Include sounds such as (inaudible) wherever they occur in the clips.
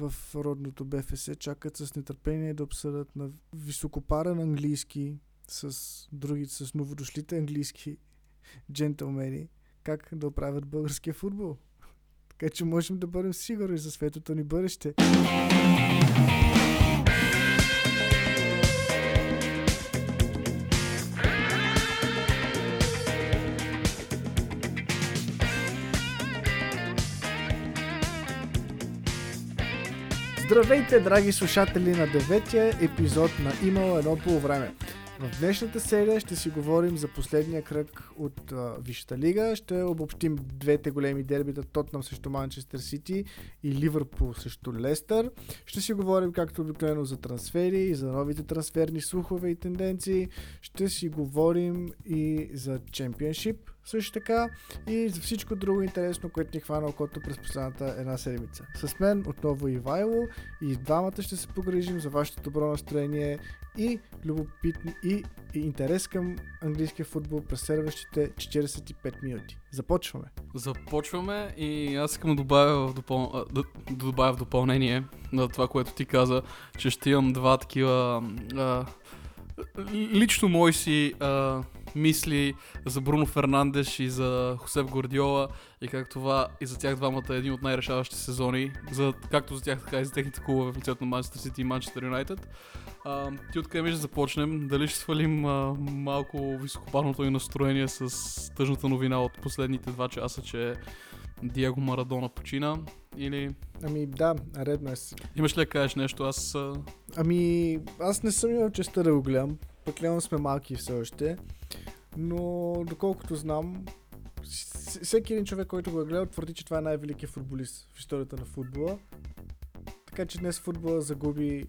в родното БФС чакат с нетърпение да обсъдят на високопарен английски с други, с новодошлите английски (laughs) джентълмени как да оправят българския футбол. Така че можем да бъдем сигурни за светото ни бъдеще. Здравейте, драги слушатели на деветия епизод на Имало едно полувреме. В днешната серия ще си говорим за последния кръг от а, Висшата лига. Ще обобщим двете големи дербита Тотнам срещу Манчестър Сити и Ливърпул срещу Лестър. Ще си говорим както обикновено за трансфери, за новите трансферни слухове и тенденции. Ще си говорим и за чемпионшип също така и за всичко друго интересно, което ни хвана окото през последната една седмица. С мен отново Ивайло и двамата ще се погрежим за вашето добро настроение и любопитни и, и интерес към английския футбол през следващите 45 минути. Започваме! Започваме и аз искам добавя в, допъл... да, да добавя в допълнение на това, което ти каза, че ще имам два такива а, лично мои си а, мисли за Бруно Фернандеш и за Хосеп Гордиола и как това и за тях двамата е един от най-решаващите сезони, за, както за тях, така и за техните клубове в лицето на Манчестър Сити и Манчестър Юнайтед. ти откъде ще започнем? Дали ще свалим а, малко високопарното ни настроение с тъжната новина от последните два часа, че Диего Марадона почина или... Ами да, редно е. Имаш ли да кажеш нещо? Аз... Ами аз не съм имал честа да го гледам. Пък лесно сме малки все още. Но доколкото знам, всеки един човек, който го е гледал, твърди, че това е най-великият футболист в историята на футбола. Така че днес футбола загуби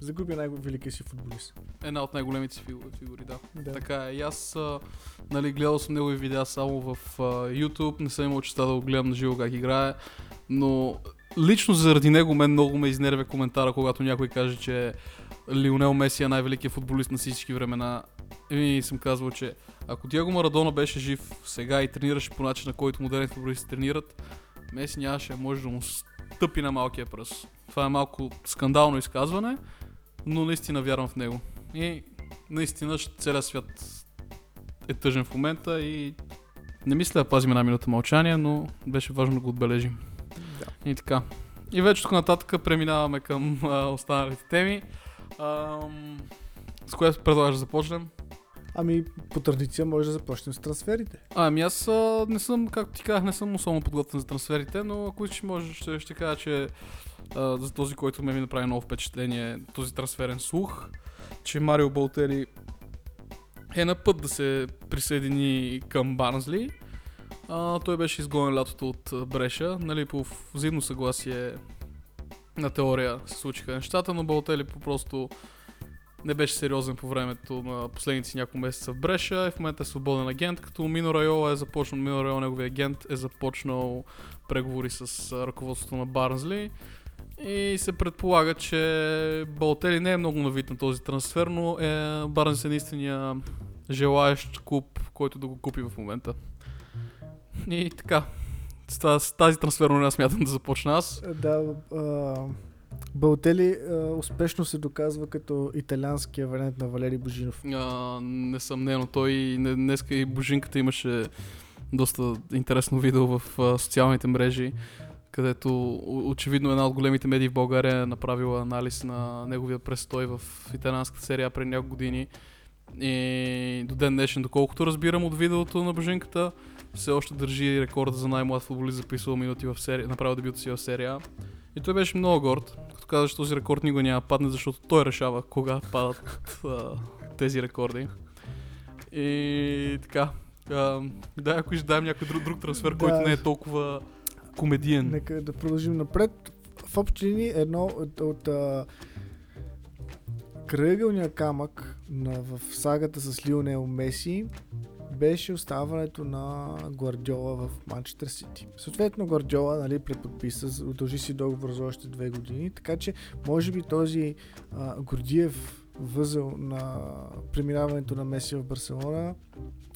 загуби най-великия си футболист. Една от най-големите фигури, да. да. Така е. И аз а, нали, гледал съм негови видеа само в а, YouTube, не съм имал честа да го гледам на живо как играе, но лично заради него мен много ме изнервя коментара, когато някой каже, че Лионел Меси е най-великият футболист на всички времена. И съм казвал, че ако Диаго Марадона беше жив сега и тренираше по начин, на който модерните футболисти тренират, Меси нямаше може да му стъпи на малкия пръст. Това е малко скандално изказване, но наистина вярвам в него. И наистина целият свят е тъжен в момента и не мисля да пазим една минута мълчание, но беше важно да го отбележим. Да. И така. И вече тук нататък преминаваме към а, останалите теми. Ам... С което предлагаш да започнем? Ами, по традиция може да започнем с трансферите. А, ами аз а, не съм, както ти казах, не съм особено подготвен за трансферите, но ако ще може, ще, ще кажа, че а, за този, който ме ми направи ново впечатление, този трансферен слух, че Марио Болтери е на път да се присъедини към Барнсли. А, той беше изгонен лятото от Бреша, нали, по взаимно съгласие на теория се случиха нещата, но Болтели по просто не беше сериозен по времето на последните си няколко месеца в Бреша и в момента е свободен агент, като Мино Райола е започнал, Мино Райола, неговия агент е започнал преговори с ръководството на Барнсли. И се предполага, че Болтели не е много навит на този трансфер, но е, Барнс е наистина желаещ клуб, който да го купи в момента. И така, с тази трансферна аз смятам да започна аз. Да, а, Балтели а, успешно се доказва като италианския вариант на Валери Божинов. А, несъмнено. Той днеска и Божинката имаше доста интересно видео в а, социалните мрежи, където очевидно една от големите медии в България е направила анализ на неговия престой в италианската серия преди няколко години. И до ден днешен, доколкото разбирам от видеото на Божинката, все още държи рекорда за най-млад футболист, записал минути в серия, направил дебют си в серия. И той беше много горд, като каза, че този рекорд никога няма падне, защото той решава кога падат а, тези рекорди. И така. А, да, ако ще дадем някой друг, друг трансфер, да. който не е толкова комедиен. Нека да продължим напред. В общи линии едно от, от а, кръгълния камък на, в сагата с Лионел Меси беше оставането на Гвардиола в Манчестър Сити. Съответно Гвардиола нали, преподписа, удължи си договор за още две години, така че може би този а, Гордиев възел на преминаването на Меси в Барселона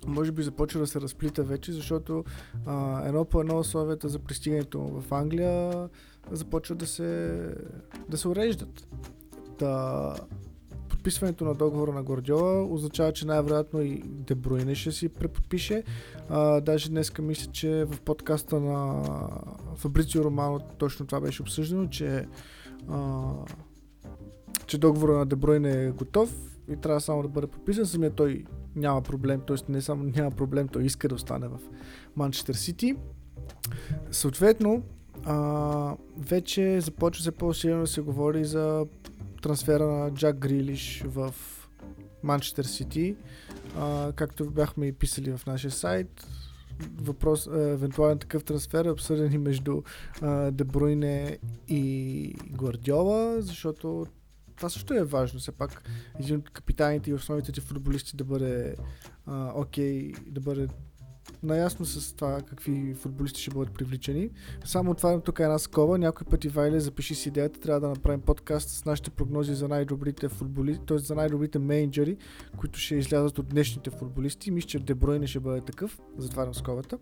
може би започва да се разплита вече, защото а, едно по едно условията за пристигането в Англия започват да се, да се уреждат. Да, подписването на договора на Гордиола означава, че най-вероятно и Дебруйне ще си преподпише. А, даже днеска мисля, че в подкаста на Фабрицио Романо точно това беше обсъждано, че, а, че договора на Дебруйне е готов и трябва само да бъде подписан. Самия той няма проблем, т.е. не само няма проблем, той иска да остане в Манчестър Сити. Съответно, а, вече започва се по-силно да се говори за трансфера на Джак Грилиш в Манчестър Сити. както бяхме и писали в нашия сайт, въпрос, а, евентуален такъв трансфер е обсъден и между Дебруйне и Гвардиола, защото това също е важно. Все пак един от капитаните и основните ти футболисти да бъде окей, okay, да бъде наясно с това какви футболисти ще бъдат привличани. Само отварям тук една скоба. Някой пъти, Вайле, запиши си идеята. Трябва да направим подкаст с нашите прогнози за най-добрите футболисти, т.е. за най-добрите менеджери, които ще излязат от днешните футболисти. Мисля, че Деброй не ще бъде такъв. Затварям скобата.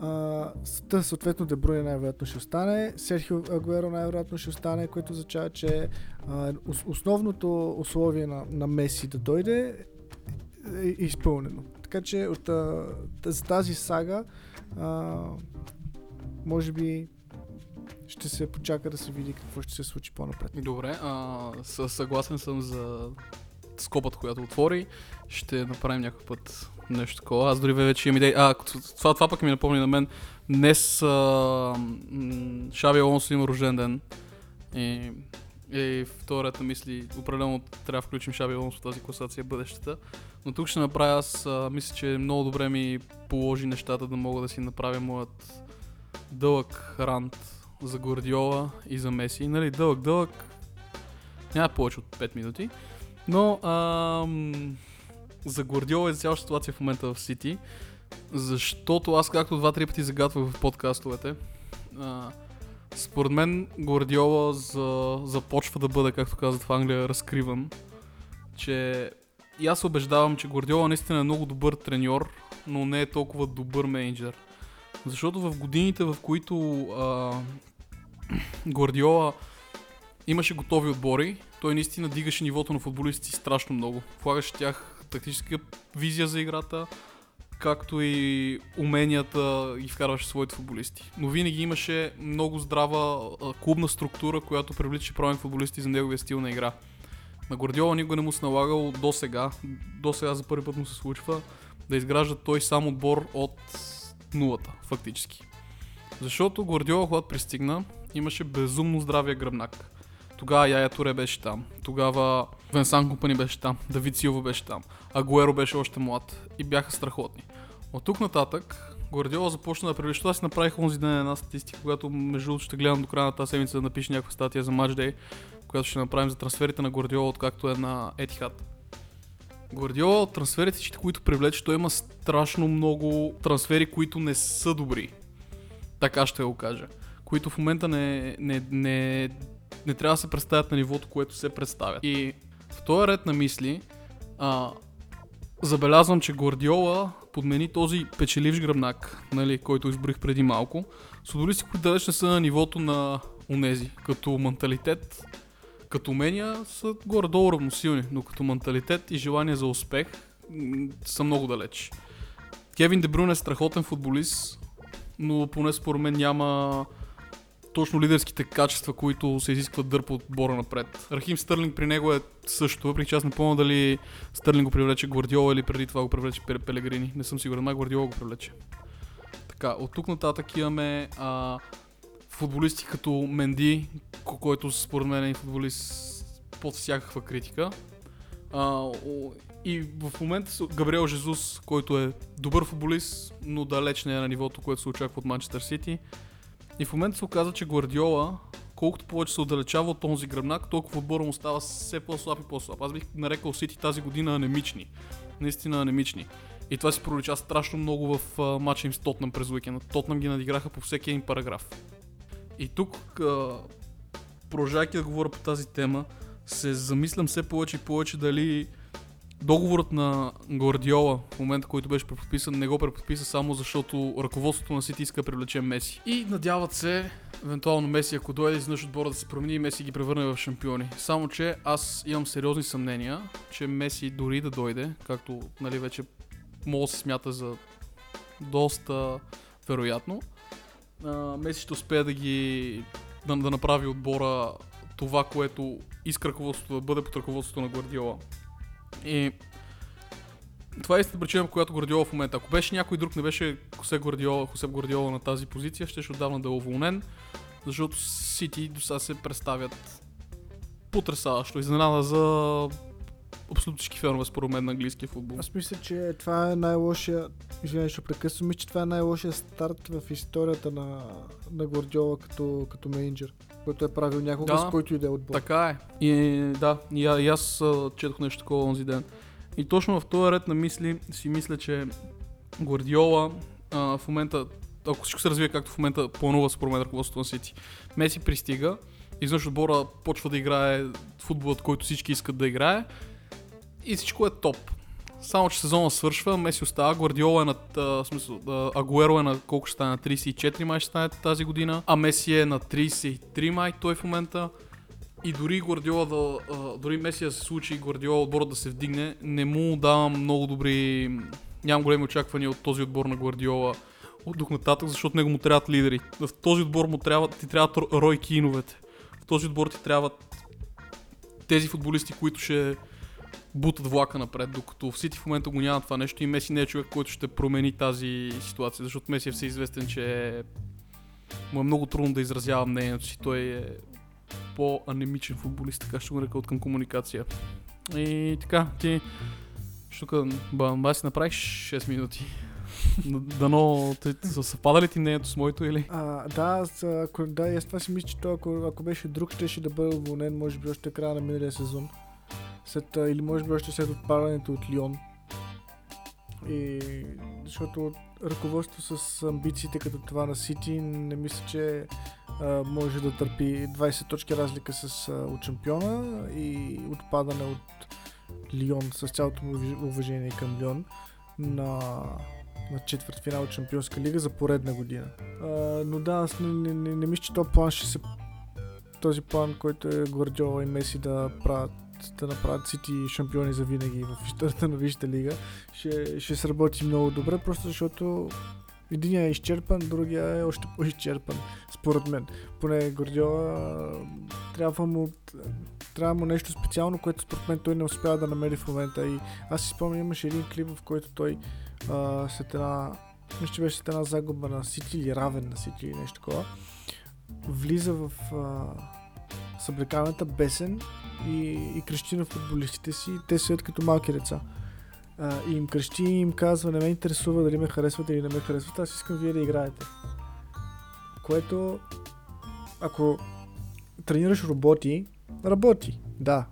Uh, съответно Дебруйне най-вероятно ще остане, Серхио Агуеро най-вероятно ще остане, което означава, че uh, основното условие на, на Меси да дойде е изпълнено. Така че от за тази сага а, може би ще се почака да се види какво ще се случи по-напред. Добре, а, съгласен съм за скопата, която отвори. Ще направим някакъв път нещо такова. Аз дори вече имам идея. А, това, това пък ми напомни на мен. Днес а, Шаби Алонсо има рожден ден. И, и втората мисли, определено трябва да включим Шаби Алонсо в тази класация бъдещата. Но тук ще направя, аз а, мисля, че много добре ми положи нещата да мога да си направя моят дълъг рант за Гордиола и за Меси. Нали, дълъг, дълъг, няма повече от 5 минути. Но ам, за Гордиола и за цялата ситуация в момента в Сити, защото аз както два-три пъти загатвах в подкастовете, а, според мен Гордиола за, започва да бъде, както казват в Англия, разкриван. Че и аз убеждавам, че Гордиола наистина е много добър треньор, но не е толкова добър менеджер. Защото в годините, в които а, Гвардиола имаше готови отбори, той наистина дигаше нивото на футболистите страшно много. Влагаше тях тактическа визия за играта, както и уменията и вкарваше своите футболисти. Но винаги имаше много здрава клубна структура, която привлича правилни футболисти за неговия стил на игра. На Гордиола никога не му се налагал до сега, до сега за първи път му се случва да изгражда той сам отбор от нулата, фактически. Защото Гордиола, когато пристигна, имаше безумно здравия гръбнак. Тогава Яя Туре беше там, тогава Венсан Компани беше там, Давид Силва беше там, Агуеро беше още млад и бяха страхотни. От тук нататък Гвардиола започна да привлича. Това си направих онзи ден една статистика, когато между другото ще гледам до края на тази седмица да напиша някаква статия за Matchday, която ще направим за трансферите на Гвардиола, откакто е на Етихад. Гвардиола, трансферите, които привлече, той има страшно много трансфери, които не са добри. Така ще го кажа. Които в момента не, не, не, не трябва да се представят на нивото, което се представят. И в този ред на мисли, а, забелязвам, че Гвардиола подмени този печеливш гръбнак, нали, който изброих преди малко, с футболисти, които далеч не са на нивото на унези, като менталитет, като умения са горе-долу равносилни, но като менталитет и желание за успех са много далеч. Кевин Дебрун е страхотен футболист, но поне според мен няма точно лидерските качества, които се изискват дърпа от отбора напред. Рахим Стърлинг при него е също, въпреки че аз не помня дали Стърлинг го привлече Гвардиола или преди това го привлече Пелегрини. Не съм сигурен, май Гвардиола го привлече. Така, от тук нататък имаме а, футболисти като Менди, който според мен е футболист под всякаква критика. А, и в момента Габриел Жезус, който е добър футболист, но далеч не е на нивото, което се очаква от Манчестър Сити. И в момента се оказа, че Гвардиола, колкото повече се отдалечава от този гръбнак, толкова отбора му става все по-слаб и по-слаб. Аз бих нарекал Сити тази година анемични. Наистина анемични. И това си пролича страшно много в матча им с Тотнам през уикенда. Тотнам ги надиграха по всеки един параграф. И тук, продължавайки да говоря по тази тема, се замислям все повече и повече дали договорът на Гвардиола в момента, който беше преподписан, не го преподписа само защото ръководството на Сити иска да привлече Меси. И надяват се евентуално Меси, ако дойде изведнъж отбора да се промени и Меси ги превърне в шампиони. Само, че аз имам сериозни съмнения, че Меси дори да дойде, както нали, вече мога да се смята за доста вероятно, Меси ще успее да ги да, да направи отбора това, което иска ръководството да бъде под ръководството на Гвардиола. И това е истина причина, по която Гвардиола в момента. Ако беше някой друг, не беше Хосе Гвардиола, Хосе Гвардиола на тази позиция, ще отдавна да е уволнен, защото Сити до сега се представят потрясаващо. Изненада за абсолютно всички фенове според мен на английския футбол. Аз мисля, че това е най-лошия, извинявай, ще прекъсвам, мисля, че това е най-лошия старт в историята на, на Гвардиола като, като менеджер, който е правил някога Да. с който и да е отбор. Така е. И да, и, и аз четох нещо такова онзи ден. И точно в този ред на мисли си мисля, че Гвардиола а, в момента, ако всичко се развие както в момента планува според мен ръководството на Сити, Меси пристига, изведнъж отбора почва да играе футболът, който всички искат да играе и всичко е топ. Само, че сезона свършва, Меси остава, Гвардиола е на, а, смисъл, Агуеро е на колко ще стане, на 34 май ще стане тази година, а Меси е на 33 май той в момента. И дори Гвардиола да, а, дори Меси да се случи и Гвардиола отбора да се вдигне, не му давам много добри, нямам големи очаквания от този отбор на Гвардиола от тук нататък, защото него му трябват лидери. В този отбор му трябва, ти трябват Ро- Рой Киновете. В този отбор ти трябват тези футболисти, които ще бутат влака напред, докато в Сити в момента го няма това нещо и Меси не е човек, който ще промени тази ситуация, защото Меси е всеизвестен, че му е много трудно да изразява мнението си. Той е по-анемичен футболист, така ще го нарека от към комуникация. И така, ти ще тук ба, си направиш 6 минути. Дано, са съвпада ли ти мнението с моето или? А, да, аз, ако, да, аз това си мисля, че той, ако, ако беше друг, щеше да бъде уволнен, може би още края на миналия сезон. След, или може би още след отпадането от Лион. И защото ръководство с амбициите като това на Сити, не мисля, че а, може да търпи 20 точки разлика с, а, от шампиона и отпадане от Лион с цялото му уважение към Лион на, на четвърт финал от Шампионска лига за поредна година. А, но да, аз не, не, не, не мисля, че този план ще се този план, който е Гвардиола и Меси да правят да направят Сити шампиони за винаги в историята на Висшата лига, ще, ще сработи много добре, просто защото единия е изчерпан, другия е още по-изчерпан, според мен. Поне Гвардиола трябва му, трябва му нещо специално, което според мен той не успява да намери в момента. И аз си спомням, имаше един клип, в който той а, след една, мисля, че беше след една загуба на Сити или равен на Сити или нещо такова, влиза в а, съблекалната бесен и, и крещи на футболистите си. Те стоят като малки деца. А, и им крещи и им казва, не ме интересува дали ме харесвате или не ме харесвате, аз искам вие да играете. Което, ако тренираш роботи, работи, да.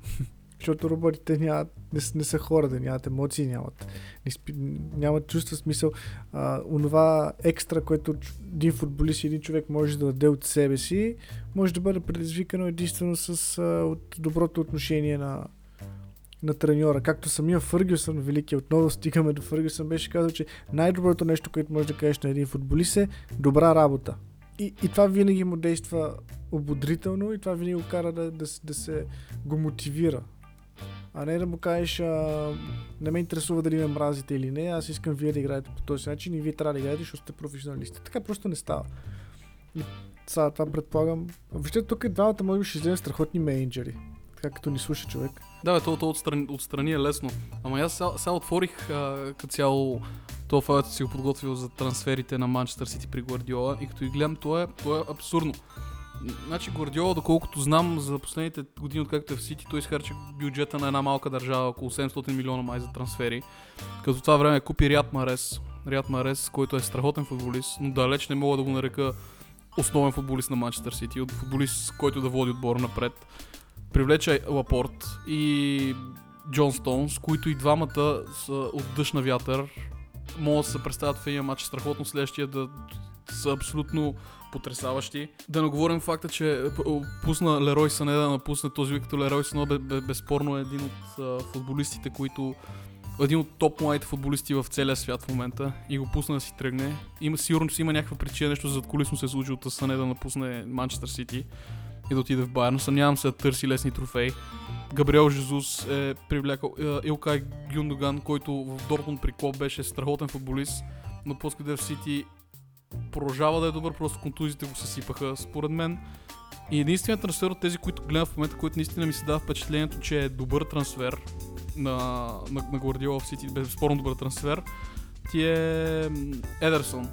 Защото роботите нямат, не, не са хора, да нямат емоции, нямат, не спи, нямат чувства, смисъл. А, онова екстра, което един футболист и един човек може да даде от себе си, може да бъде предизвикано единствено с а, от доброто отношение на, на треньора. Както самия Фъргюсън, велики, отново стигаме до Фъргюсън, беше казал, че най-доброто нещо, което може да кажеш на един футболист е добра работа. И, и това винаги му действа ободрително и това винаги го кара да, да, да се го мотивира. А не да му кажеш, а, не ме интересува дали ме мразите или не, аз искам вие да играете по този начин и вие трябва да играете, защото сте професионалисти. Така просто не става. И сега това предполагам. Въобще тук двамата може би ще изгледат страхотни менеджери. Така като ни слуша човек. Да, то, то отстрани, отстрани е лесно. Ама аз сега, отворих като цяло това файлът си го подготвил за трансферите на Манчестър Сити при Гвардиола и като ги гледам, то е, то е абсурдно. Значи Гвардиола, доколкото знам, за последните години, откакто е в Сити, той изхарчи бюджета на една малка държава, около 700 милиона май за трансфери. Като това време купи Риад Марес. Риад Марес, който е страхотен футболист, но далеч не мога да го нарека основен футболист на Манчестър Сити, от футболист, който да води отбора напред. Привлече Лапорт и Джон Стоунс, които и двамата са от дъжд на вятър. Могат да се представят в един матч страхотно, следващия да са абсолютно потрясаващи. Да не говорим факта, че пусна Лерой Сане да напусне този вид, като Лерой Сане бе, бе, безспорно е един от а, футболистите, които един от топ младите футболисти в целия свят в момента и го пусна да си тръгне. Има сигурно, че има някаква причина, нещо зад колисно се е случило от Съне да напусне Манчестър Сити и да отиде в Байерн. Съмнявам се да търси лесни трофеи. Габриел Жезус е привлякал е, Илкай Гюндоган, който в Дортмунд при Клоп беше страхотен футболист, но после в Сити продължава да е добър, просто контузите го съсипаха според мен. И единственият трансфер от тези, които гледам в момента, който наистина ми се дава впечатлението, че е добър трансфер на, на, на Гвардиола в Сити, безспорно добър трансфер, ти е Едерсон.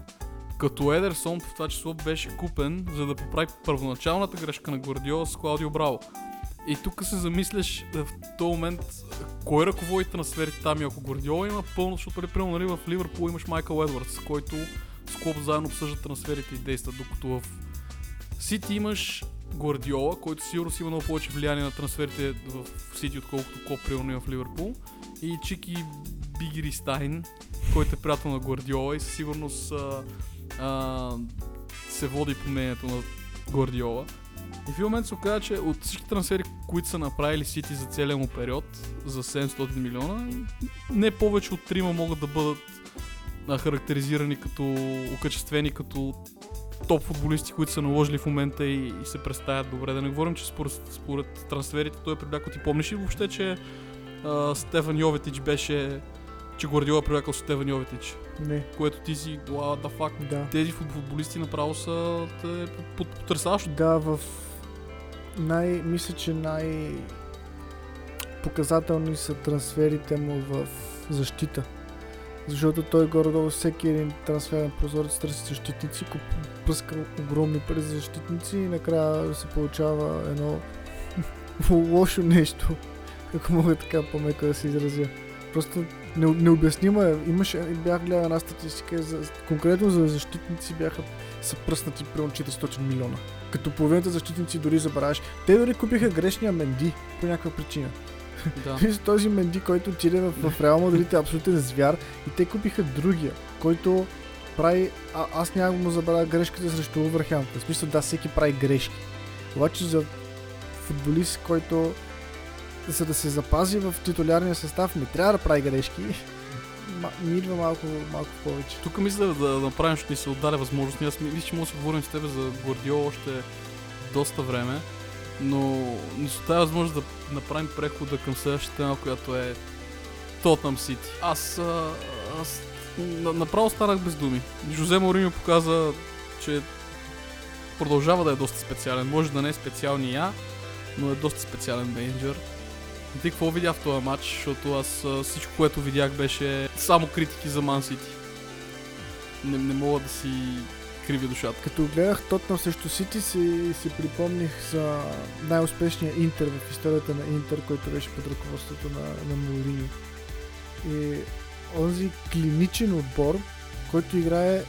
Като Едерсон в това число беше купен, за да поправи първоначалната грешка на Гвардиола с Клаудио Браво. И тук се замисляш в този момент кой ръководи трансферите там и ако Гвардиола има пълно, защото нали, примерно нали, в Ливърпул имаш Майкъл Едвардс, който с Клоп заедно обсъждат трансферите и действат, докато в Сити имаш Гвардиола, който сигурно си има много повече влияние на трансферите в Сити, отколкото Клоп примерно в Ливърпул. И Чики Бигиристайн, който е приятел на Гвардиола и със сигурност а, а, се води по мнението на Гвардиола. И в момент се оказа, че от всички трансфери, които са направили Сити за целия му период, за 700 милиона, не повече от трима могат да бъдат а, характеризирани като окачествени като топ футболисти, които са наложили в момента и, и се представят добре. Да не говорим, че според, според трансферите той е привлякал. Ти помниш ли въобще, че а, Стефан Йоветич беше че Гвардиола е привлекал Стефан Йоветич. Не. Което ти си, what the fuck, Да. тези футболисти направо са те, потрясаващо. Да, в най... Мисля, че най... показателни са трансферите му в защита. Защото той горе-долу всеки един трансферен прозорец търси защитници, пъска огромни пари за защитници и накрая се получава едно (laughs) лошо нещо, ако мога така по-меко да се изразя. Просто не, необяснимо е. Имаше, бях гледал една статистика, за, конкретно за защитници бяха са пръснати примерно 400 милиона. Като половината защитници дори забравяш. Те дори купиха грешния Менди по някаква причина. (laughs) Да. Този Менди, който отиде в, в Реал Мадрид е абсолютен звяр и те купиха другия, който прави... А, аз няма му забравя грешката срещу Увърхемптън. В смисъл, да, всеки прави грешки. Обаче за футболист, който за да се запази в титулярния състав, не трябва да прави грешки. Ми идва малко, малко повече. Тук мисля да, да направим, ще ни се отдаде възможност. Аз мисля, че може да си говорим с тебе за Гвардиола още доста време, но ни се оставя възможност да направим прехода към следващата тема, която е Тотнам Сити. Аз, а, аз на- направо станах без думи. Жозе Мориньо показа, че продължава да е доста специален. Може да не е специалния, но е доста специален менеджер. Ти какво видя в този матч, защото аз всичко, което видях беше само критики за Ман Сити. Не, не мога да си криви душата. Като гледах Тотнам срещу Сити, си, си припомних за най-успешния Интер в историята на Интер, който беше под ръководството на, на Мориньо. И онзи клиничен отбор, който играе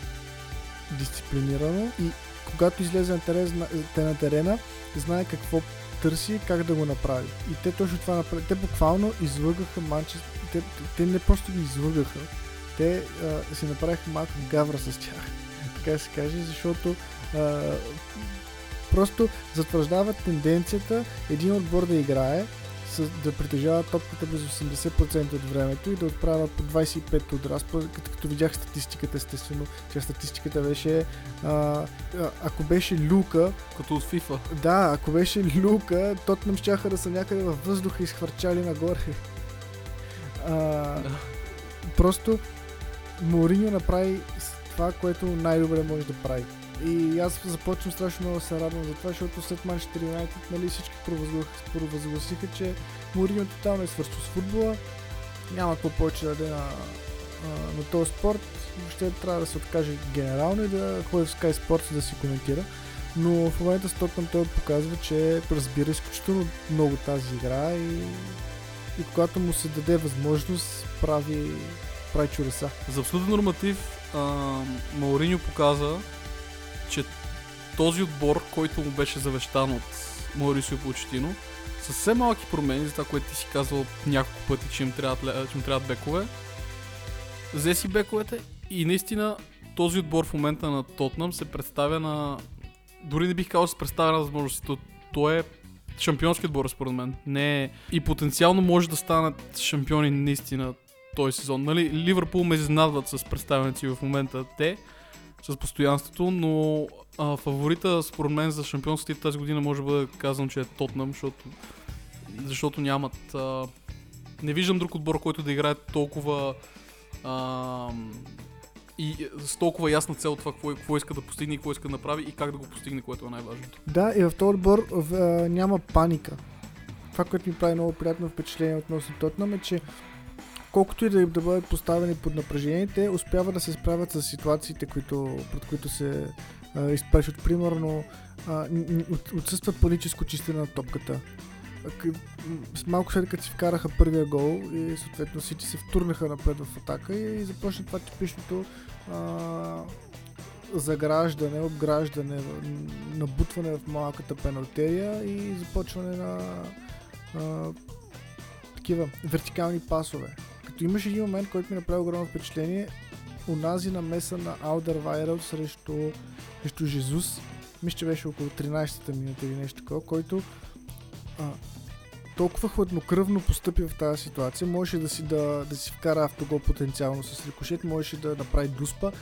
дисциплинирано и когато излезе на, на терена, знае какво търси как да го направи. И те точно това направиха. Те буквално излъгаха Манчестър. Те, те не просто ги излъгаха, те а, си направиха малко гавра с тях така се каже, защото а, просто затвърждава тенденцията един отбор да играе, с, да притежава топката през 80% от времето и да отправя по 25 от раз, като, като видях статистиката естествено, че статистиката беше а, ако беше Люка, Като от FIFA. да, ако беше Люка, Тотнам щяха да са някъде във въздуха и схвърчали нагоре. А, просто Мориньо направи това, което най-добре може да прави. И аз започвам страшно много се радвам за това, защото след Манчестър Юнайтед нали, всички провъзгласиха, че Мориньо тотално е свършил с футбола. Няма какво повече да даде на, на този спорт. Въобще трябва да се откаже генерално и да ходи в Sky Sports да си коментира. Но в момента с Тотнам той показва, че разбира изключително много тази игра и, и когато му се даде възможност, прави, прави чудеса. За абсолютен норматив а, Мауриньо показа, че този отбор, който му беше завещан от Маурисио Почетино, с все малки промени, за това, което ти си казвал няколко пъти, че им трябват, че им трябват бекове, взе си бековете и наистина този отбор в момента на Тотнам се представя на... Дори не бих казал, че се представя на възможности. То, той е шампионски отбор, според мен. Не е... И потенциално може да станат шампиони наистина този сезон. Нали, Ливърпул ме изненадват с представянето си в момента те, с постоянството, но а, фаворита според мен за шампионската тази година може да казан, че е Тотнам, защото, защото нямат... А, не виждам друг отбор, който да играе толкова а, и с толкова ясна цел това какво, какво иска да постигне и какво иска да направи и как да го постигне, което е най-важното. Да, и в този отбор в, а, няма паника. Това, което ми прави много приятно впечатление относно Тотнам е, че колкото и да, да бъдат поставени под напрежение, те успяват да се справят с ситуациите, които, пред които се изпрещат. Примерно, а, от, отсъства паническо чистене на топката. С малко след като си вкараха първия гол и съответно Сити се втурнаха напред в атака и започна това типичното а, заграждане, обграждане, набутване в малката пеналтерия и започване на а, такива вертикални пасове. Като имаше един момент, който ми направи огромно впечатление, унази намеса на Алдър Вайрел срещу, срещу Жезус, мисля, че беше около 13-та минута или нещо такова, който а, толкова хладнокръвно постъпи в тази ситуация, можеше да си, да, да си вкара автогол потенциално с рикошет, можеше да направи дуспа,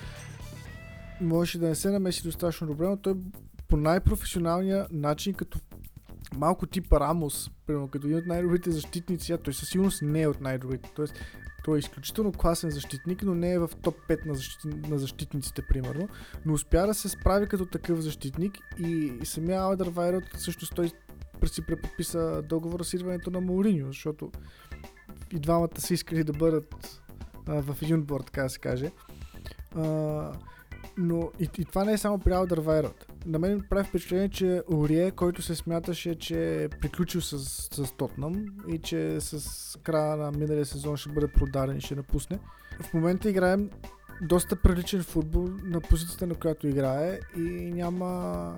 можеше да не се намеси достатъчно добре, но той по най-професионалния начин, като малко тип Рамос, примерно, като един от най-добрите защитници, а той със сигурност не е от най-добрите. Тоест, той е изключително класен защитник, но не е в топ 5 на, защит... на защитниците, примерно. Но успя да се справи като такъв защитник и, и самия Алдър Вайрот също той си преподписа договора с идването на Мауриньо, защото и двамата са искали да бъдат а, в един отбор, така да се каже. А, но и, и това не е само при Алдър. На мен прави впечатление, че Орие, който се смяташе, че е приключил с, с Тотнам и че с края на миналия сезон ще бъде продаден и ще напусне. В момента играем доста приличен футбол на позицията, на която играе и няма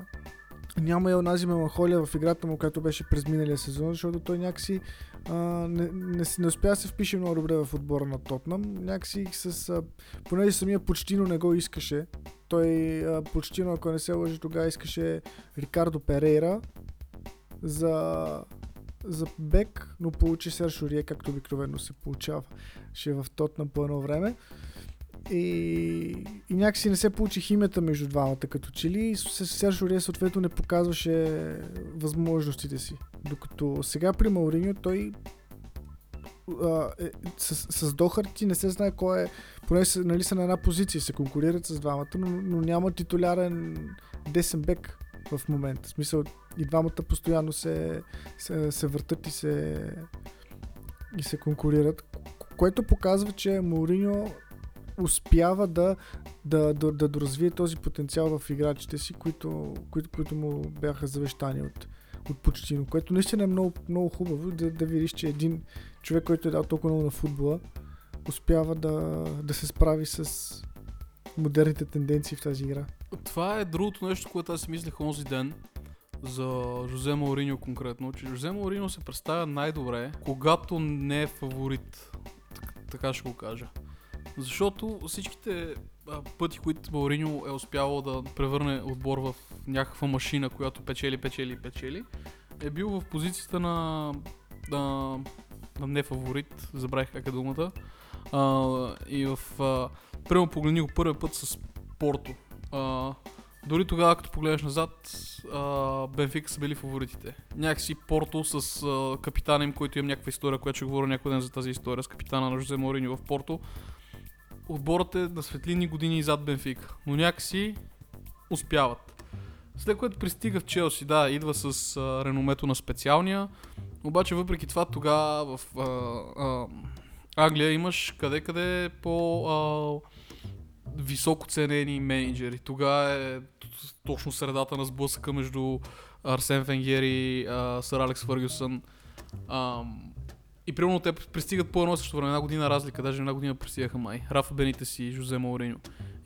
няма и онази меланхолия в играта му, която беше през миналия сезон, защото той някакси а, не, не, не успя да се впише много добре в отбора на Тотнам. Някакси с... А, понеже самия почтино не го искаше. Той а, почтино, ако не се лъжи, тогава искаше Рикардо Перейра за, за бек, но получи Серж Орие, както обикновено се получава. Ще е в Тотнам по едно време. И, и някакси не се получи химията между двамата като че ли и Орие съответно не показваше възможностите си. Докато сега при Мауриньо той а, е, с, с Дохарти не се знае кой е, поне са, нали, са на една позиция, се конкурират с двамата, но, но няма титулярен десен бек в момента. В смисъл и двамата постоянно се, се, се въртат и се, и се конкурират, което показва, че Мауриньо успява да, да, да, да доразвие този потенциал в играчите си, които, които, които му бяха завещани от, от Почтино, което наистина е много, много хубаво да, да видиш, че един човек, който е дал толкова много на футбола, успява да, да се справи с модерните тенденции в тази игра. Това е другото нещо, което аз си мислех онзи ден за Жозе Мауриньо конкретно, че Жозе Мауриньо се представя най-добре, когато не е фаворит. Така ще го кажа. Защото всичките а, пъти, които Мауриньо е успявал да превърне отбор в някаква машина, която печели, печели, печели, е бил в позицията на, на, на не фаворит, забравих как е думата. А, и в... Прямо погледни го първият път с Порто. А, дори тогава, като погледнеш назад, Бенфика са били фаворитите. Някакси Порто с а, капитана им, който има някаква история, която ще говоря някой ден за тази история, с капитана на Жозе Мориньо в Порто отборът е на светлини години зад Бенфика, но някакси успяват. След което пристига в Челси, да, идва с а, реномето на специалния, обаче въпреки това тогава в а, а, Англия имаш къде-къде по а, високо ценени менеджери. Тогава е точно средата на сблъсъка между Арсен Фенгер и а, Сър Алекс Фъргюсън. А, и примерно те пристигат по едно също време, една година разлика, даже една година пристигаха май. Рафа Бенитес си и Жозе Мауриньо.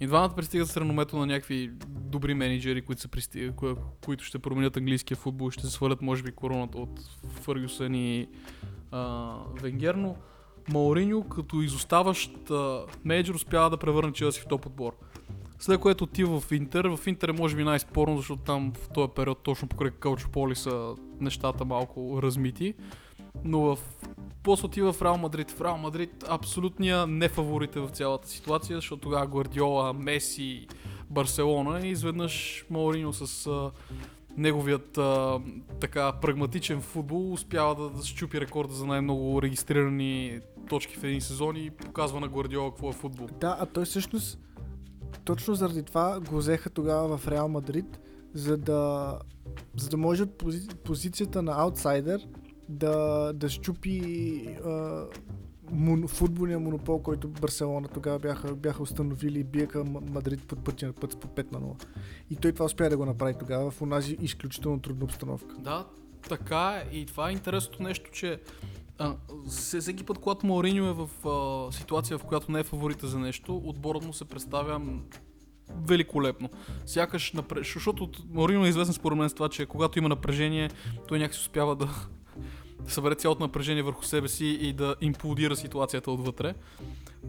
И двамата пристигат с реномето на някакви добри менеджери, които, са пристигат, кои, които ще променят английския футбол, ще се свалят може би короната от Фъргюсън и а, Венгер, но Мауриньо като изоставащ а, менеджер успява да превърне Челси в топ отбор. След което отива в Интер. В Интер е може би най-спорно, защото там в този период точно покрай Кълчополи са нещата малко размити. Но в после отива в Реал Мадрид. В Реал Мадрид абсолютния нефаворит е в цялата ситуация, защото тогава Гвардиола, Меси, Барселона и изведнъж Мауриньо с а, неговият а, така прагматичен футбол успява да, да щупи рекорда за най-много регистрирани точки в един сезон и показва на Гвардиола какво е футбол. Да, а той всъщност точно заради това го взеха тогава в Реал Мадрид, за да, за да може от пози, позицията на аутсайдер да, да щупи а, мон, футболния монопол, който Барселона тогава бяха, бяха установили и биеха Мадрид под пътя път по 5 на 0. И той това успя да го направи тогава в онази изключително трудна обстановка. Да, така е. И това е интересното нещо, че а, всеки път, когато Мауриньо е в а, ситуация, в която не е фаворита за нещо, отборът му се представя великолепно. Сякаш, напреж... защото Мауриньо е известен според мен с това, че когато има напрежение, той някакси успява да, да събере цялото напрежение върху себе си и да имплодира ситуацията отвътре.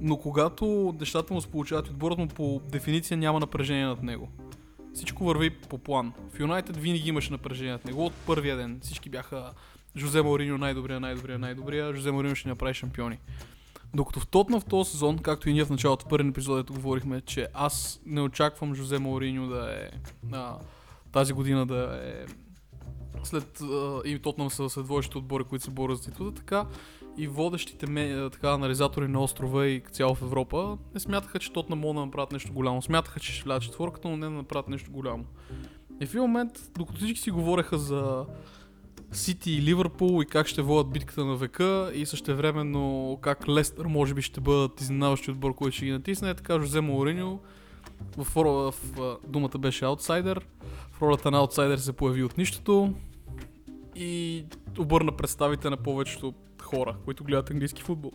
Но когато нещата му се получават отборът му по дефиниция няма напрежение над него. Всичко върви по план. В Юнайтед винаги имаше напрежение над него от първия ден. Всички бяха Жозе Мауриньо най-добрия, най-добрия, най-добрия. Жозе Мауриньо ще направи шампиони. Докато в Тотна в този сезон, както и ние в началото, в първият епизод, говорихме, че аз не очаквам Жозе Мауриньо да е а, тази година да е след а, и Тотнам са след водещите отбори, които се борят за титла, така и водещите ме, така, анализатори на острова и цяло в Европа не смятаха, че Тотнам могат да направят нещо голямо. Смятаха, че ще влязат четворката, но не да направят нещо голямо. И в един момент, докато всички си говореха за Сити и Ливърпул и как ще водят битката на века и също времено как Лестър може би ще бъдат изненаващи отбор, който ще ги натисне, така Жозе Мауриньо в, в, в думата беше аутсайдер, в ролята на аутсайдер се появи от нищото и обърна представите на повечето хора, които гледат английски футбол.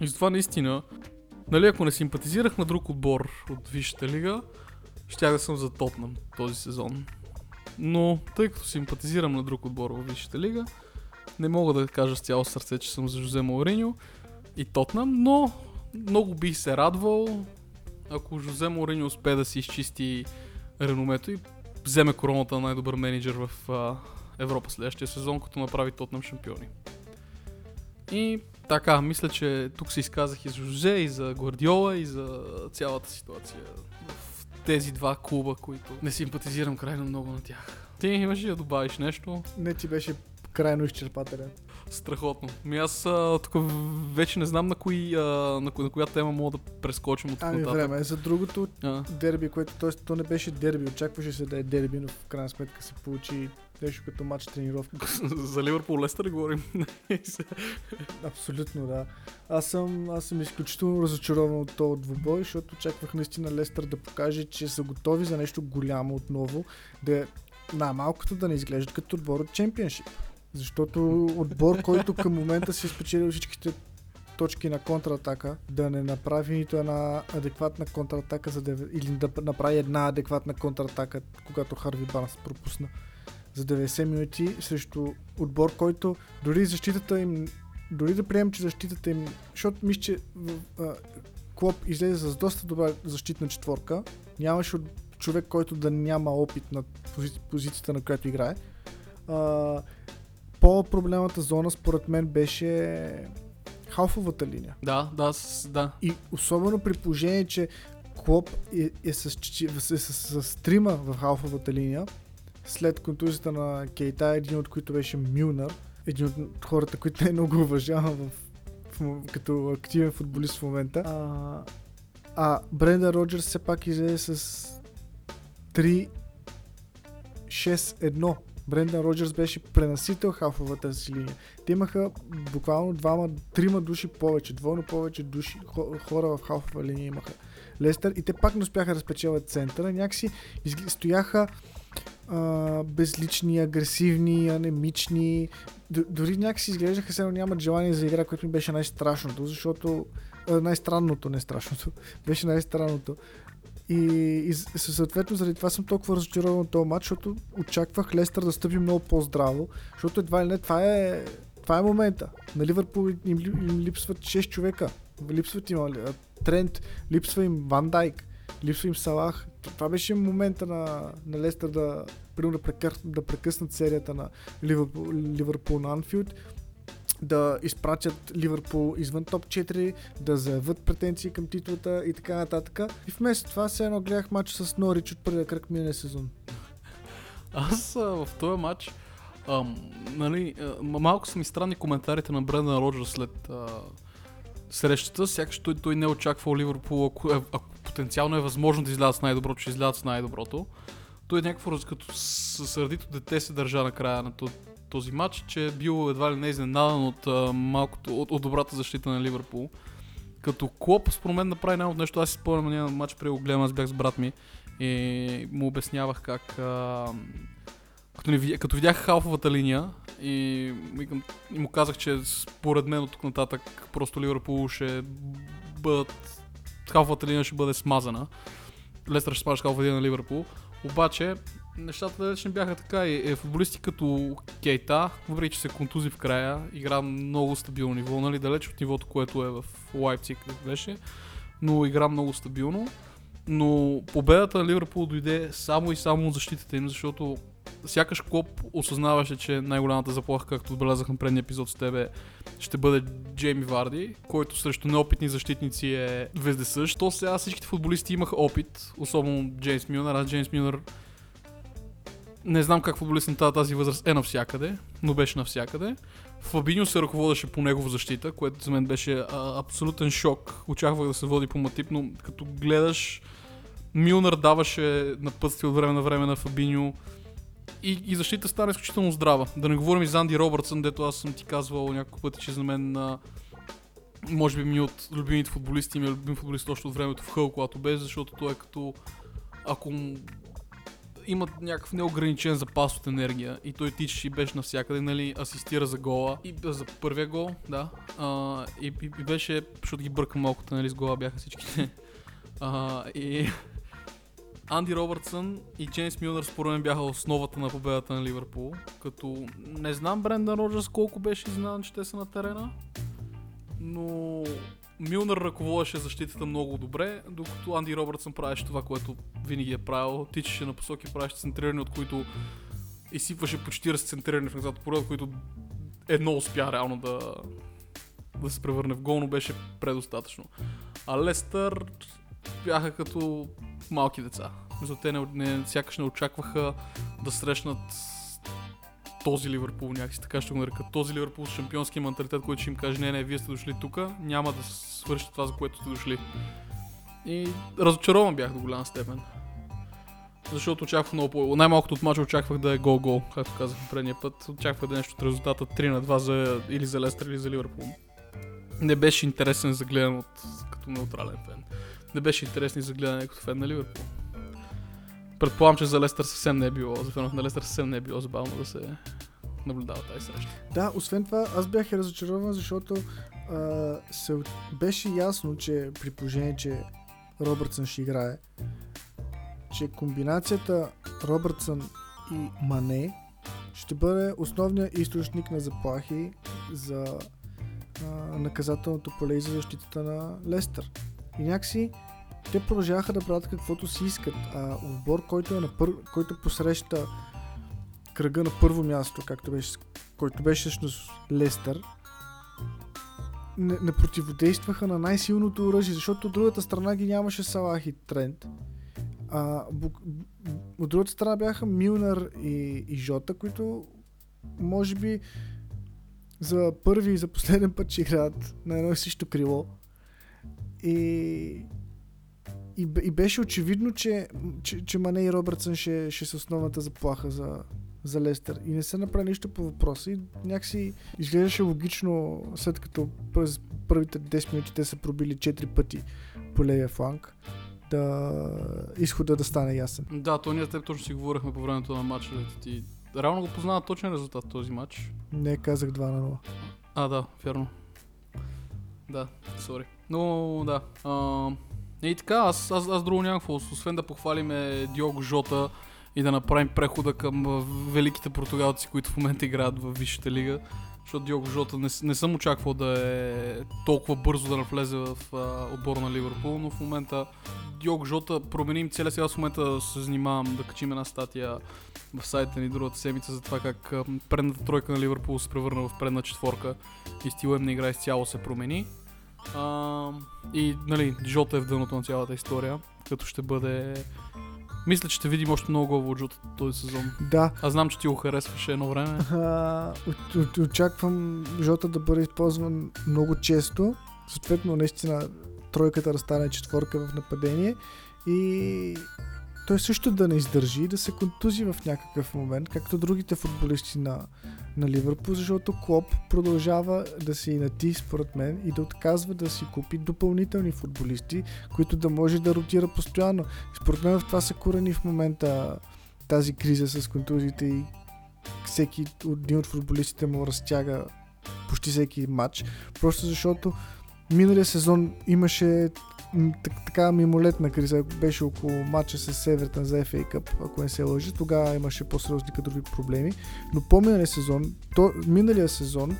И затова наистина, нали ако не симпатизирах на друг отбор от Висшата лига, щях да съм за Тотнам този сезон. Но тъй като симпатизирам на друг отбор в Висшата лига, не мога да кажа с цяло сърце, че съм за Жозе Мауриньо и Тотнам, но много бих се радвал, ако Жозе Мауриньо успее да си изчисти реномето и вземе короната на най-добър менеджер в Европа следващия сезон, като направи Тотнам шампиони. И така, мисля, че тук се изказах и за Жозе, и за Гвардиола, и за цялата ситуация в тези два клуба, които не симпатизирам крайно много на тях. Ти имаш ли да добавиш нещо? Не ти беше крайно изчерпателен. Страхотно. Ми аз а, тук вече не знам на, кои, а, на, кои, на коя тема мога да прескочим от Ами време е за другото А. дерби, което т.е. то не беше дерби, очакваше се да е дерби, но в крайна сметка се получи нещо като матч тренировка. (laughs) за Ливърпул Лестър говорим? (laughs) Абсолютно, да. Аз съм, аз съм изключително разочарован от този двубой, защото очаквах наистина Лестър да покаже, че са готови за нещо голямо отново, да най-малкото да не изглеждат като отбор от чемпионшип. Защото отбор, който към момента си е спечелил всичките точки на контратака, да не направи нито една адекватна контратака, за да, или да направи една адекватна контратака, когато Харви Барнс пропусна за 90 минути срещу отбор, който дори защитата им, дори да приемем, че защитата им, защото мисля, че а, Клоп излезе с доста добра защитна четворка, нямаше човек, който да няма опит на пози, позицията, на която играе. А, по-проблемната зона, според мен, беше халфовата линия. да, да, с, да. И особено при положение, че Клоп е, е, с, че- е с, с, с трима в халфовата линия, след контузията на Кейта, един от които беше Милнар, един от хората, които най-много уважавам в, в, като активен футболист в момента. А, а Бренда Роджерс все пак излезе с 3-6-1. Брендан Роджерс беше пренасител халфовата си линия. Те имаха буквално двама, трима души повече, двойно повече души, хо- хора в халфова линия имаха. Лестър и те пак не успяха да спечелят центъра. Някакси стояха а, безлични, агресивни, анемични. Д- дори някакси изглеждаха се, нямат желание за игра, което ми беше най-страшното, защото а, най-странното, не страшното, (laughs) беше най-странното. И, и съответно заради това съм толкова разочарован от този матч, защото очаквах Лестър да стъпи много по-здраво, защото едва ли не това е, това е момента. На Ливърпул им, им липсват 6 човека. Липсват им Трент, липсва им Ван Дайк, липсва им Салах. Това беше момента на, на Лестър да, примерно, да, прекъснат серията на Ливърпул, Ливърпул на Анфилд. да изпратят Ливърпул извън топ 4, да заявят претенции към титлата и така нататък. И вместо това се едно гледах матч с Норич от първия кръг миналия сезон. Аз а, в този матч, ам, нали, а, малко са ми странни коментарите на Брендан Роджер след а, срещата, сякаш той, той не е очаквал Ливърпул, ако, е, ако потенциално е възможно да излязат с най-доброто, ще излязат с най-доброто. Той е някакво като сърдито дете се държа на края на този матч, че е бил едва ли не изненадан от, а, малкото, от, от добрата защита на Ливърпул. Като Клоп, според мен, направи най нещо. Аз си спомням на матч при го гледам, аз бях с брат ми и му обяснявах как а, като, не, като видях халфовата линия и, и му казах, че според мен от тук нататък просто Ливърпул ще бъдат халфовата линия ще бъде смазана. Лестър ще смаже халфовата линия на Ливърпул. Обаче нещата далеч не бяха така и е, футболисти като Кейта, въпреки че се контузи в края, игра много стабилно ниво, нали, далеч от нивото, което е в Лайпциг, беше, но игра много стабилно. Но победата на Ливърпул дойде само и само от защитата им, защото сякаш Клоп осъзнаваше, че най-голямата заплаха, както отбелязах на предния епизод с тебе, ще бъде Джейми Варди, който срещу неопитни защитници е вездесъщ. То сега всичките футболисти имаха опит, особено Джеймс Мюнер. Аз Джеймс Мюнер не знам как футболист на тази възраст е навсякъде, но беше навсякъде. Фабиньо се ръководеше по негова защита, което за мен беше а, абсолютен шок. Очаквах да се води по матип, но като гледаш, Милнар даваше напътствие от време на време на Фабиньо и, и защита стана изключително здрава. Да не говорим и за Анди Робъртсън, дето аз съм ти казвал няколко пъти, че за мен а, може би ми от любимите футболисти, ми е любим футболист още от времето в Хъл, когато беше, защото той е като ако имат някакъв неограничен запас от енергия и той тичаше и беше навсякъде, нали, асистира за гола и за първия гол, да. А, и, и, и, беше, защото ги бъркам малко, нали, с гола бяха всичките. (laughs) А, и Анди Робъртсън и Джеймс Милнер според мен бяха основата на победата на Ливърпул. Като не знам Брендан Роджерс колко беше изненадан, че те са на терена, но Милнер ръководеше защитата много добре, докато Анди Робъртсън правеше това, което винаги е правил. Тичаше на посоки, правеше центрирани, от които изсипваше по 40 центрирани в назад от които едно успя реално да, да се превърне в гол, но беше предостатъчно. А Лестър бяха като малки деца. За те не, не, сякаш не очакваха да срещнат този Ливърпул, някакси така ще го нарека, този Ливърпул с шампионски менталитет, който ще им каже, не, не, вие сте дошли тук, няма да свършите това, за което сте дошли. И разочарован бях до голяма степен. Защото очаквах много по... Най-малкото от мача очаквах да е гол-гол, както казах предния път. Очаквах да е нещо от резултата 3 на 2 за... или за Лестър, или за Ливърпул. Не беше интересен за гледан от... като неутрален фен. Не беше интересен за гледане като фен на Ливърпул. Предполагам, че за Лестър съвсем не е било, за феновете на Лестър съвсем не е било забавно да се наблюдава тази среща. Да, освен това, аз бях разочарован, защото а, се, беше ясно, че при положение, че Робъртсън ще играе, че комбинацията Робъртсън и Мане ще бъде основният източник на заплахи за а, наказателното поле и за защитата на Лестър. И някакси те продължаваха да правят каквото си искат. А отбор, който, е на пър... който посреща кръга на първо място, както беше, който беше всъщност Лестър, не, не противодействаха на най-силното оръжие, защото от другата страна ги нямаше Салах и Трент. А, бу, от другата страна бяха Милнар и, и Жота, които може би за първи и за последен път ще играят на едно и също крило. И и, и беше очевидно, че, че, че Мане и Робъртсън ще, ще са основната заплаха за, за Лестър. И не се направи нищо по въпроса. И някакси изглеждаше логично, след като през първите 10 минути те са пробили 4 пъти по левия фланг, да изхода да стане ясен. Да, то ние теб точно си говорихме по времето на матча. Ти реално го познава точен резултат този матч. Не, казах 2 на 0. А, да, вярно. Да, сори. Но, да. А, и така, аз, аз, аз друго нямам какво, освен да похвалиме Диого Жота и да направим прехода към великите португалци, които в момента играят в Висшата лига. Защото Диого Жота не, не съм очаквал да е толкова бързо да навлезе в а, отбора на Ливърпул, но в момента Диого Жота променим целия сега в момента се занимавам да качим една статия в сайта ни другата седмица за това как предната тройка на Ливърпул се превърна в предна четворка и стила им на игра изцяло се промени. А, и нали, Жота е в дъното на цялата история, като ще бъде... Мисля, че ще видим още много голове от Жота този сезон. Да, Аз знам, че ти го харесваше едно време. а, от- от- очаквам Жота да бъде използван много често. Съответно, наистина, тройката да стане четворка в нападение и той също да не издържи, да се контузи в някакъв момент, както другите футболисти на, на Ливърпул, защото Клоп продължава да се инати, според мен, и да отказва да си купи допълнителни футболисти, които да може да ротира постоянно. Според мен в това се корени в момента тази криза с контузиите и всеки един от футболистите му разтяга почти всеки матч, просто защото миналия сезон имаше така мимолетна криза, беше около матча с Евертън за FA Cup, ако не се лъжи, тогава имаше по-сериозни кадрови проблеми, но по-миналия сезон, то, миналия сезон,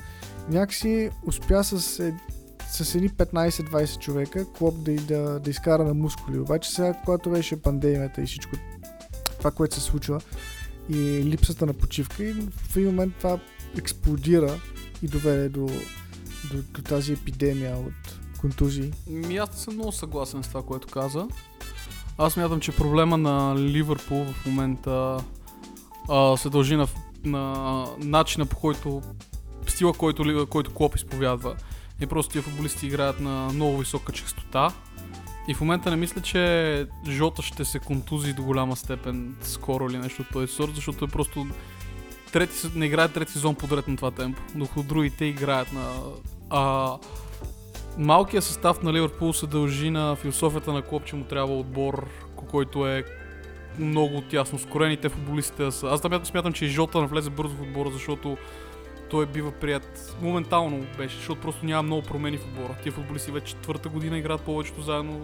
някакси успя с, е, с едни 15-20 човека Клоп да, да, да изкара на мускули. Обаче сега, когато беше пандемията и всичко това, което се случва и липсата на почивка и в един момент това експлодира и доведе до, до, до тази епидемия от контузии. Ми аз съм много съгласен с това, което каза. Аз мятам, че проблема на Ливърпул в момента а, се дължи на, на начина по който стила, който, който Клоп изповядва. И просто тия футболисти играят на много висока частота. И в момента не мисля, че Жота ще се контузи до голяма степен скоро или нещо от този сорт, защото е просто трети, не играе трети сезон подред на това темпо, докато другите играят на... А, малкият състав на Ливърпул се дължи на философията на Клоп, че му трябва отбор, ко- който е много тясно скорен и те футболистите са. Аз смятам, смятам, че и Жота навлезе бързо в отбора, защото той бива прият моментално беше, защото просто няма много промени в отбора. Тия футболисти вече четвърта година играят повечето заедно.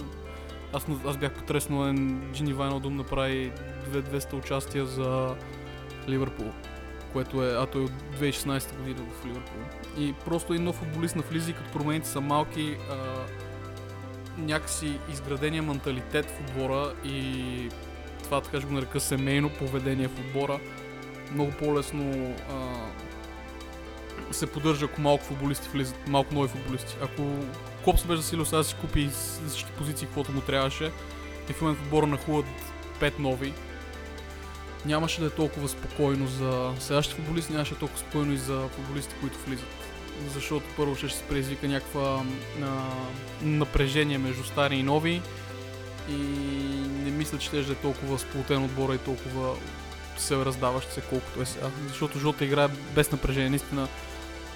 Аз, аз бях потреснал, Джини Вайналдум направи 200 участия за Ливърпул, което е, а той е от 2016 година в Ливърпул. И просто един нов футболист навлиза и като промените са малки, а, някакси изградения менталитет в отбора и това така ще го нарека семейно поведение в отбора много по-лесно а, се поддържа, ако малко футболисти влизат, малко нови футболисти. Ако Клоп се беше засилил, сега си купи защити позиции, каквото му трябваше и в момента отбора нахуват 5 нови, нямаше да е толкова спокойно за сегашните футболисти, нямаше е толкова спокойно и за футболисти, които влизат. Защото първо ще се предизвика някаква а, напрежение между стари и нови и не мисля, че ще е толкова сплутен отбора и толкова се раздаващ се колкото е сега. Защото Жота играе без напрежение. Наистина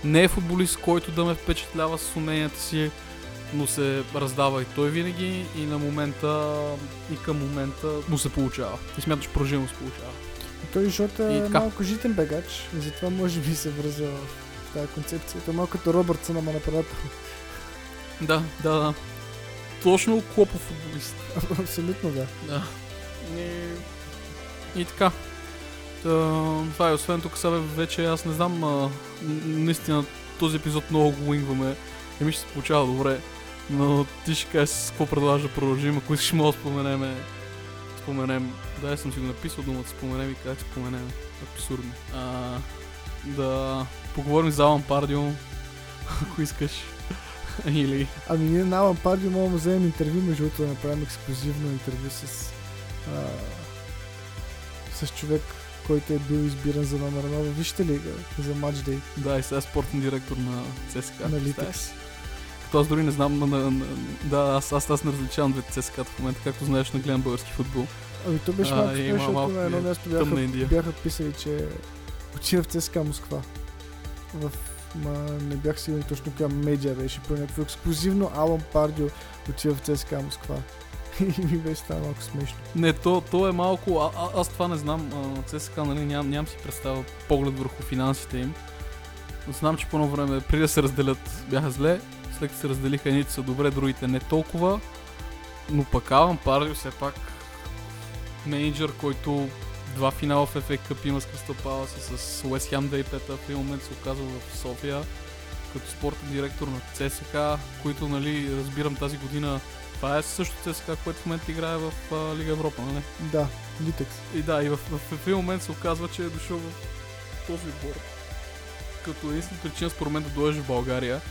не е футболист, който да ме впечатлява с уменията си, но се раздава и той винаги и на момента и към момента му се получава. И смятам, че продължи му се получава. И той Жота И е малко житен бегач и затова може би се връзва в тази концепция. Той е малко като Робъртсън, ама нападател. Да, да, да. Точно клопов футболист. (laughs) Абсолютно да. Да. И, и така. Та, това е, освен тук сега вече аз не знам, а, наистина този епизод много го уингваме и ми ще се получава добре. Но ти ще кажеш с какво предлагаш да продължим, ако искаш мога да споменем. Споменем. Да, съм си го написал думата споменем и как споменем. Абсурдно. А, да поговорим за Алан Пардио, ако искаш. (laughs) Или... Ами ние на Алан Парди можем да вземем интервю, между другото да направим ексклюзивно интервю с, а, с човек, който е бил избиран за номер нова. Вижте ли за матч дей Да, и сега е спортен директор на ЦСКА. на Литекс. Като аз дори не знам, на, на, на, да, аз, аз, аз не различавам двете ЦСКА в момента, както знаеш, не гледам български футбол. Ами то беше малко смешно, малко на едно място бяха, бяха писали, че отива в ЦСКА Москва. В, ма, не бях сигурен точно коя медиа беше, по някакво ексклюзивно Алан Пардио отива в ЦСКА Москва. (laughs) И ми беше това малко смешно. Не, то, то е малко, а, а, аз това не знам, ЦСКА, нали, ням, нямам си представа поглед върху финансите им. Знам, че по едно време, преди да се разделят, бяха зле, след като се разделиха, едните са добре, другите не толкова. Но пък Алан Пардио все пак менеджер, който два финала в FA Cup има с Кристал Палас и с Уест Хем 2005 в един момент се оказва в София като спортен директор на ЦСК, които, нали, разбирам тази година това е също ЦСКА, което в момента играе в а, Лига Европа, нали? Да, Литекс. И да, и в, в, в един момент се оказва, че е дошъл в този отбор. Като единствената причина според мен да дойдеш в България,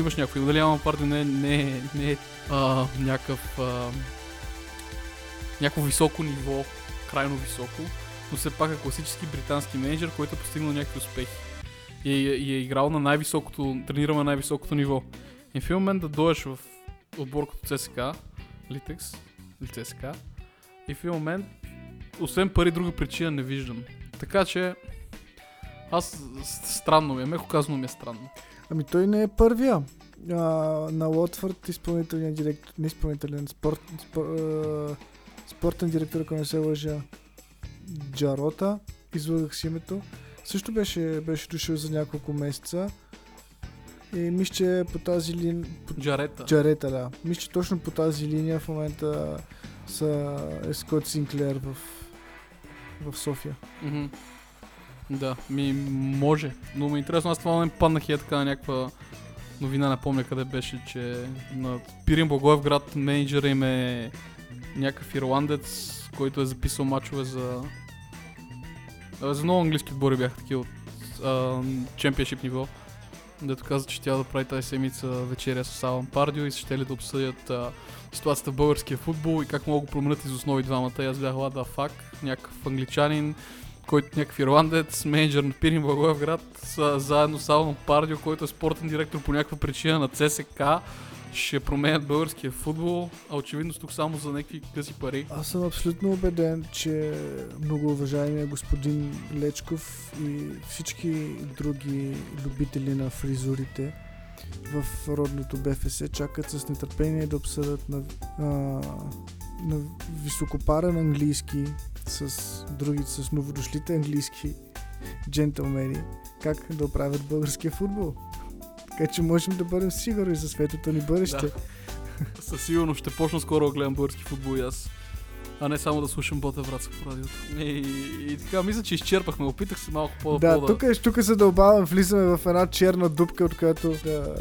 като имаш някой, дали Алан Парди не, не, не е а, някакъв а, някакво високо ниво, крайно високо, но все пак е класически британски менеджер, който е постигнал някакви успехи. И, и е играл на най-високото, тренирал на най-високото ниво. И в момент да дойдеш в отбор като ЦСК, Литекс, или ЦСК, и в момент, освен пари, друга причина не виждам. Така че, аз странно ми е, меко казано ми е странно. Ами той не е първия. А, на Лотфорд изпълнителният директор, не изпълнителен, спорт, спор, а, спортен директор, ако не се лъжа, Джарота, излагах си името, също беше, беше дошъл за няколко месеца. И мисля, че по тази линия... Джарета. Джарета, да. Мисля, че точно по тази линия в момента са е Скот Синклер в, в София. Мгм. Да, ми може. Но ми е интересно, аз това не паднах и е така на някаква новина, не помня къде беше, че на Пирин Благоевград менеджера им е някакъв ирландец, който е записал мачове за... За много английски отбори бяха такива от чемпионшип ниво. Дето каза, че тя да прави тази седмица вечеря с Алан Пардио и ще ли да обсъдят а, ситуацията в българския футбол и как могат да променят из основи двамата. И аз бях лада фак, някакъв англичанин, който някакъв ирландец, менеджер на Пирин Благоевград, заедно с Алан Пардио, който е спортен директор по някаква причина на ЦСК, ще променят българския футбол, а очевидно тук само за някакви къси пари. Аз съм абсолютно убеден, че много уважаемия господин Лечков и всички други любители на фризурите в родното БФС чакат с нетърпение да обсъдят на, а, на високопарен английски с други, с новодошлите английски джентълмени как да оправят българския футбол. Така че можем да бъдем сигурни за светото ни бъдеще. Да. Със сигурност ще почна скоро да гледам български футбол и аз. А не само да слушам Бота Враца по радиото. И, и, и така, мисля, че изчерпахме. Опитах се малко по Да, по тук, е- тук се дълбаваме, влизаме в една черна дупка, от която да,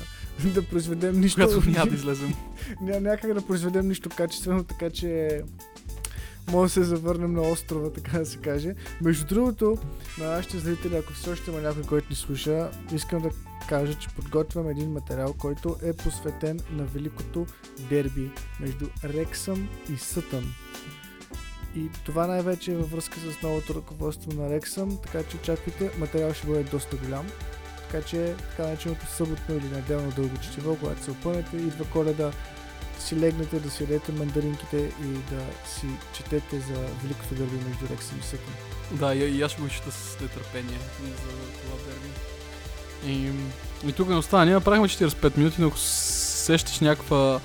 да произведем нищо. Която няма да излезем. (laughs) Ня, някак да произведем нищо качествено, така че може да се завърнем на острова, така да се каже. Между другото, на нашите зрители, ако все още има някой, който ни слуша, искам да кажа, че подготвям един материал, който е посветен на великото дерби между Рексъм и Сътън. И това най-вече е във връзка с новото ръководство на Рексъм, така че очаквайте, материал ще бъде доста голям. Така че така нареченото съботно или неделно дълго четиво, когато се опънете, идва коледа, си легнете, да си ядете мандаринките и да си четете за великото дърби между Рексъм и Сътън. Да, и, и аз ще го изчита с нетърпение за това дерби. И, и тук не остана. Ние направихме 45 минути, но ако сещаш някаква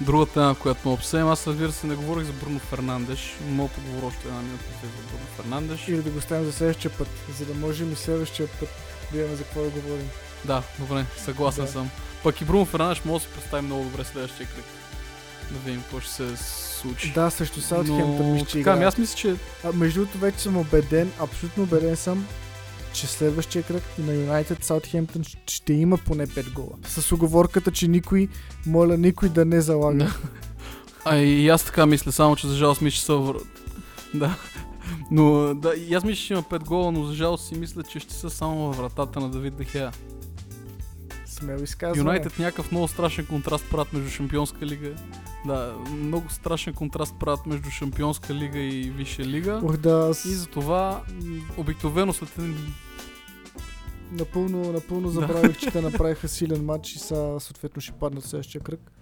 друга тема, която му обсъдим, аз разбира се не говорих за Бруно Фернандеш. Мога да поговоря още една минута за Бруно Фернандеш. Или да го оставим за следващия път, за да можем и следващия път да имаме за какво да говорим. Да, добре, съгласен Да. съм. Пък и Бруно Фернандеш може да се представи много добре следващия кръг. Да видим какво ще се случи. Да, срещу Саутхемптън мисля, че така, ами играе. аз мисля, че А, между другото, вече съм убеден, абсолютно убеден съм, че следващия кръг на Юнайтед Саутхемптън ще има поне 5 гола. С оговорката, че никой, моля, никой да не залага. Да. А и аз така мисля, само че за жалост мисля, че са... вър- Да. Но да, и аз мисля, че има 5 гола, но за жалост си мисля, че ще са само във вратата на Давид Дехея. Смело изказване. Юнайтед някакъв много страшен контраст правят между Шампионска лига. Да, много страшен контраст правят между Шампионска лига и Висша лига. Ух, да, с... И затова обикновено след един... напълно, напълно забравих, че (laughs) те направиха силен матч и са съответно ще паднат в следващия кръг.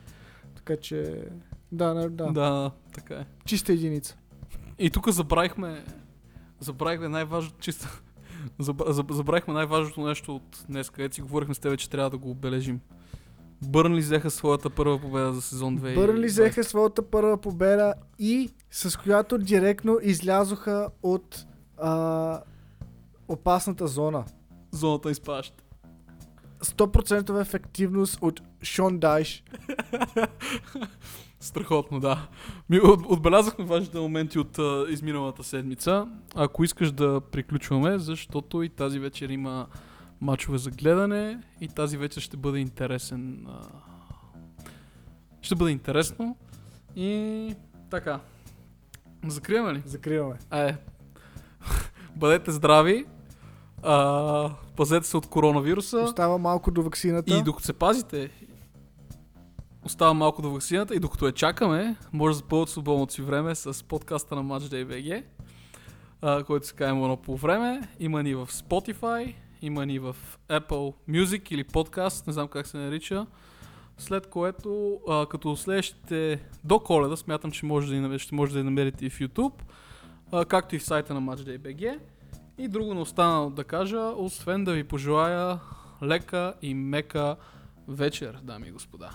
Така че, да, не, да. Да. така е. Чиста единица. И тук забравихме, забравихме най-важното, заб- забравихме най-важното нещо от днес, където си говорихме с тебе, че трябва да го обележим. Бърнли взеха своята първа победа за сезон 2. Бърли взеха своята първа победа и с която директно излязоха от а, опасната зона. зоната изпаща. 100% ефективност от Шон Дайш. (laughs) Страхотно, да. Ми, от, отбелязахме важните моменти от а, изминалата седмица. Ако искаш да приключваме, защото и тази вечер има мачове за гледане и тази вечер ще бъде интересен. А... Ще бъде интересно. И така. Закриваме ли? Закриваме. Е. (laughs) Бъдете здрави. А, пазете се от коронавируса. Остава малко до ваксината. И докато се пазите, остава малко до вакцината и докато я чакаме, може да запълват свободното си време с подкаста на Matchday който се казва едно по време. Има ни в Spotify, има ни в Apple Music или подкаст, не знам как се нарича. След което, а, като следващите до коледа, смятам, че може да я, намерите, може да я намерите и в YouTube, а, както и в сайта на MatchDay.bg. И друго не остана да кажа, освен да ви пожелая лека и мека вечер, дами и господа.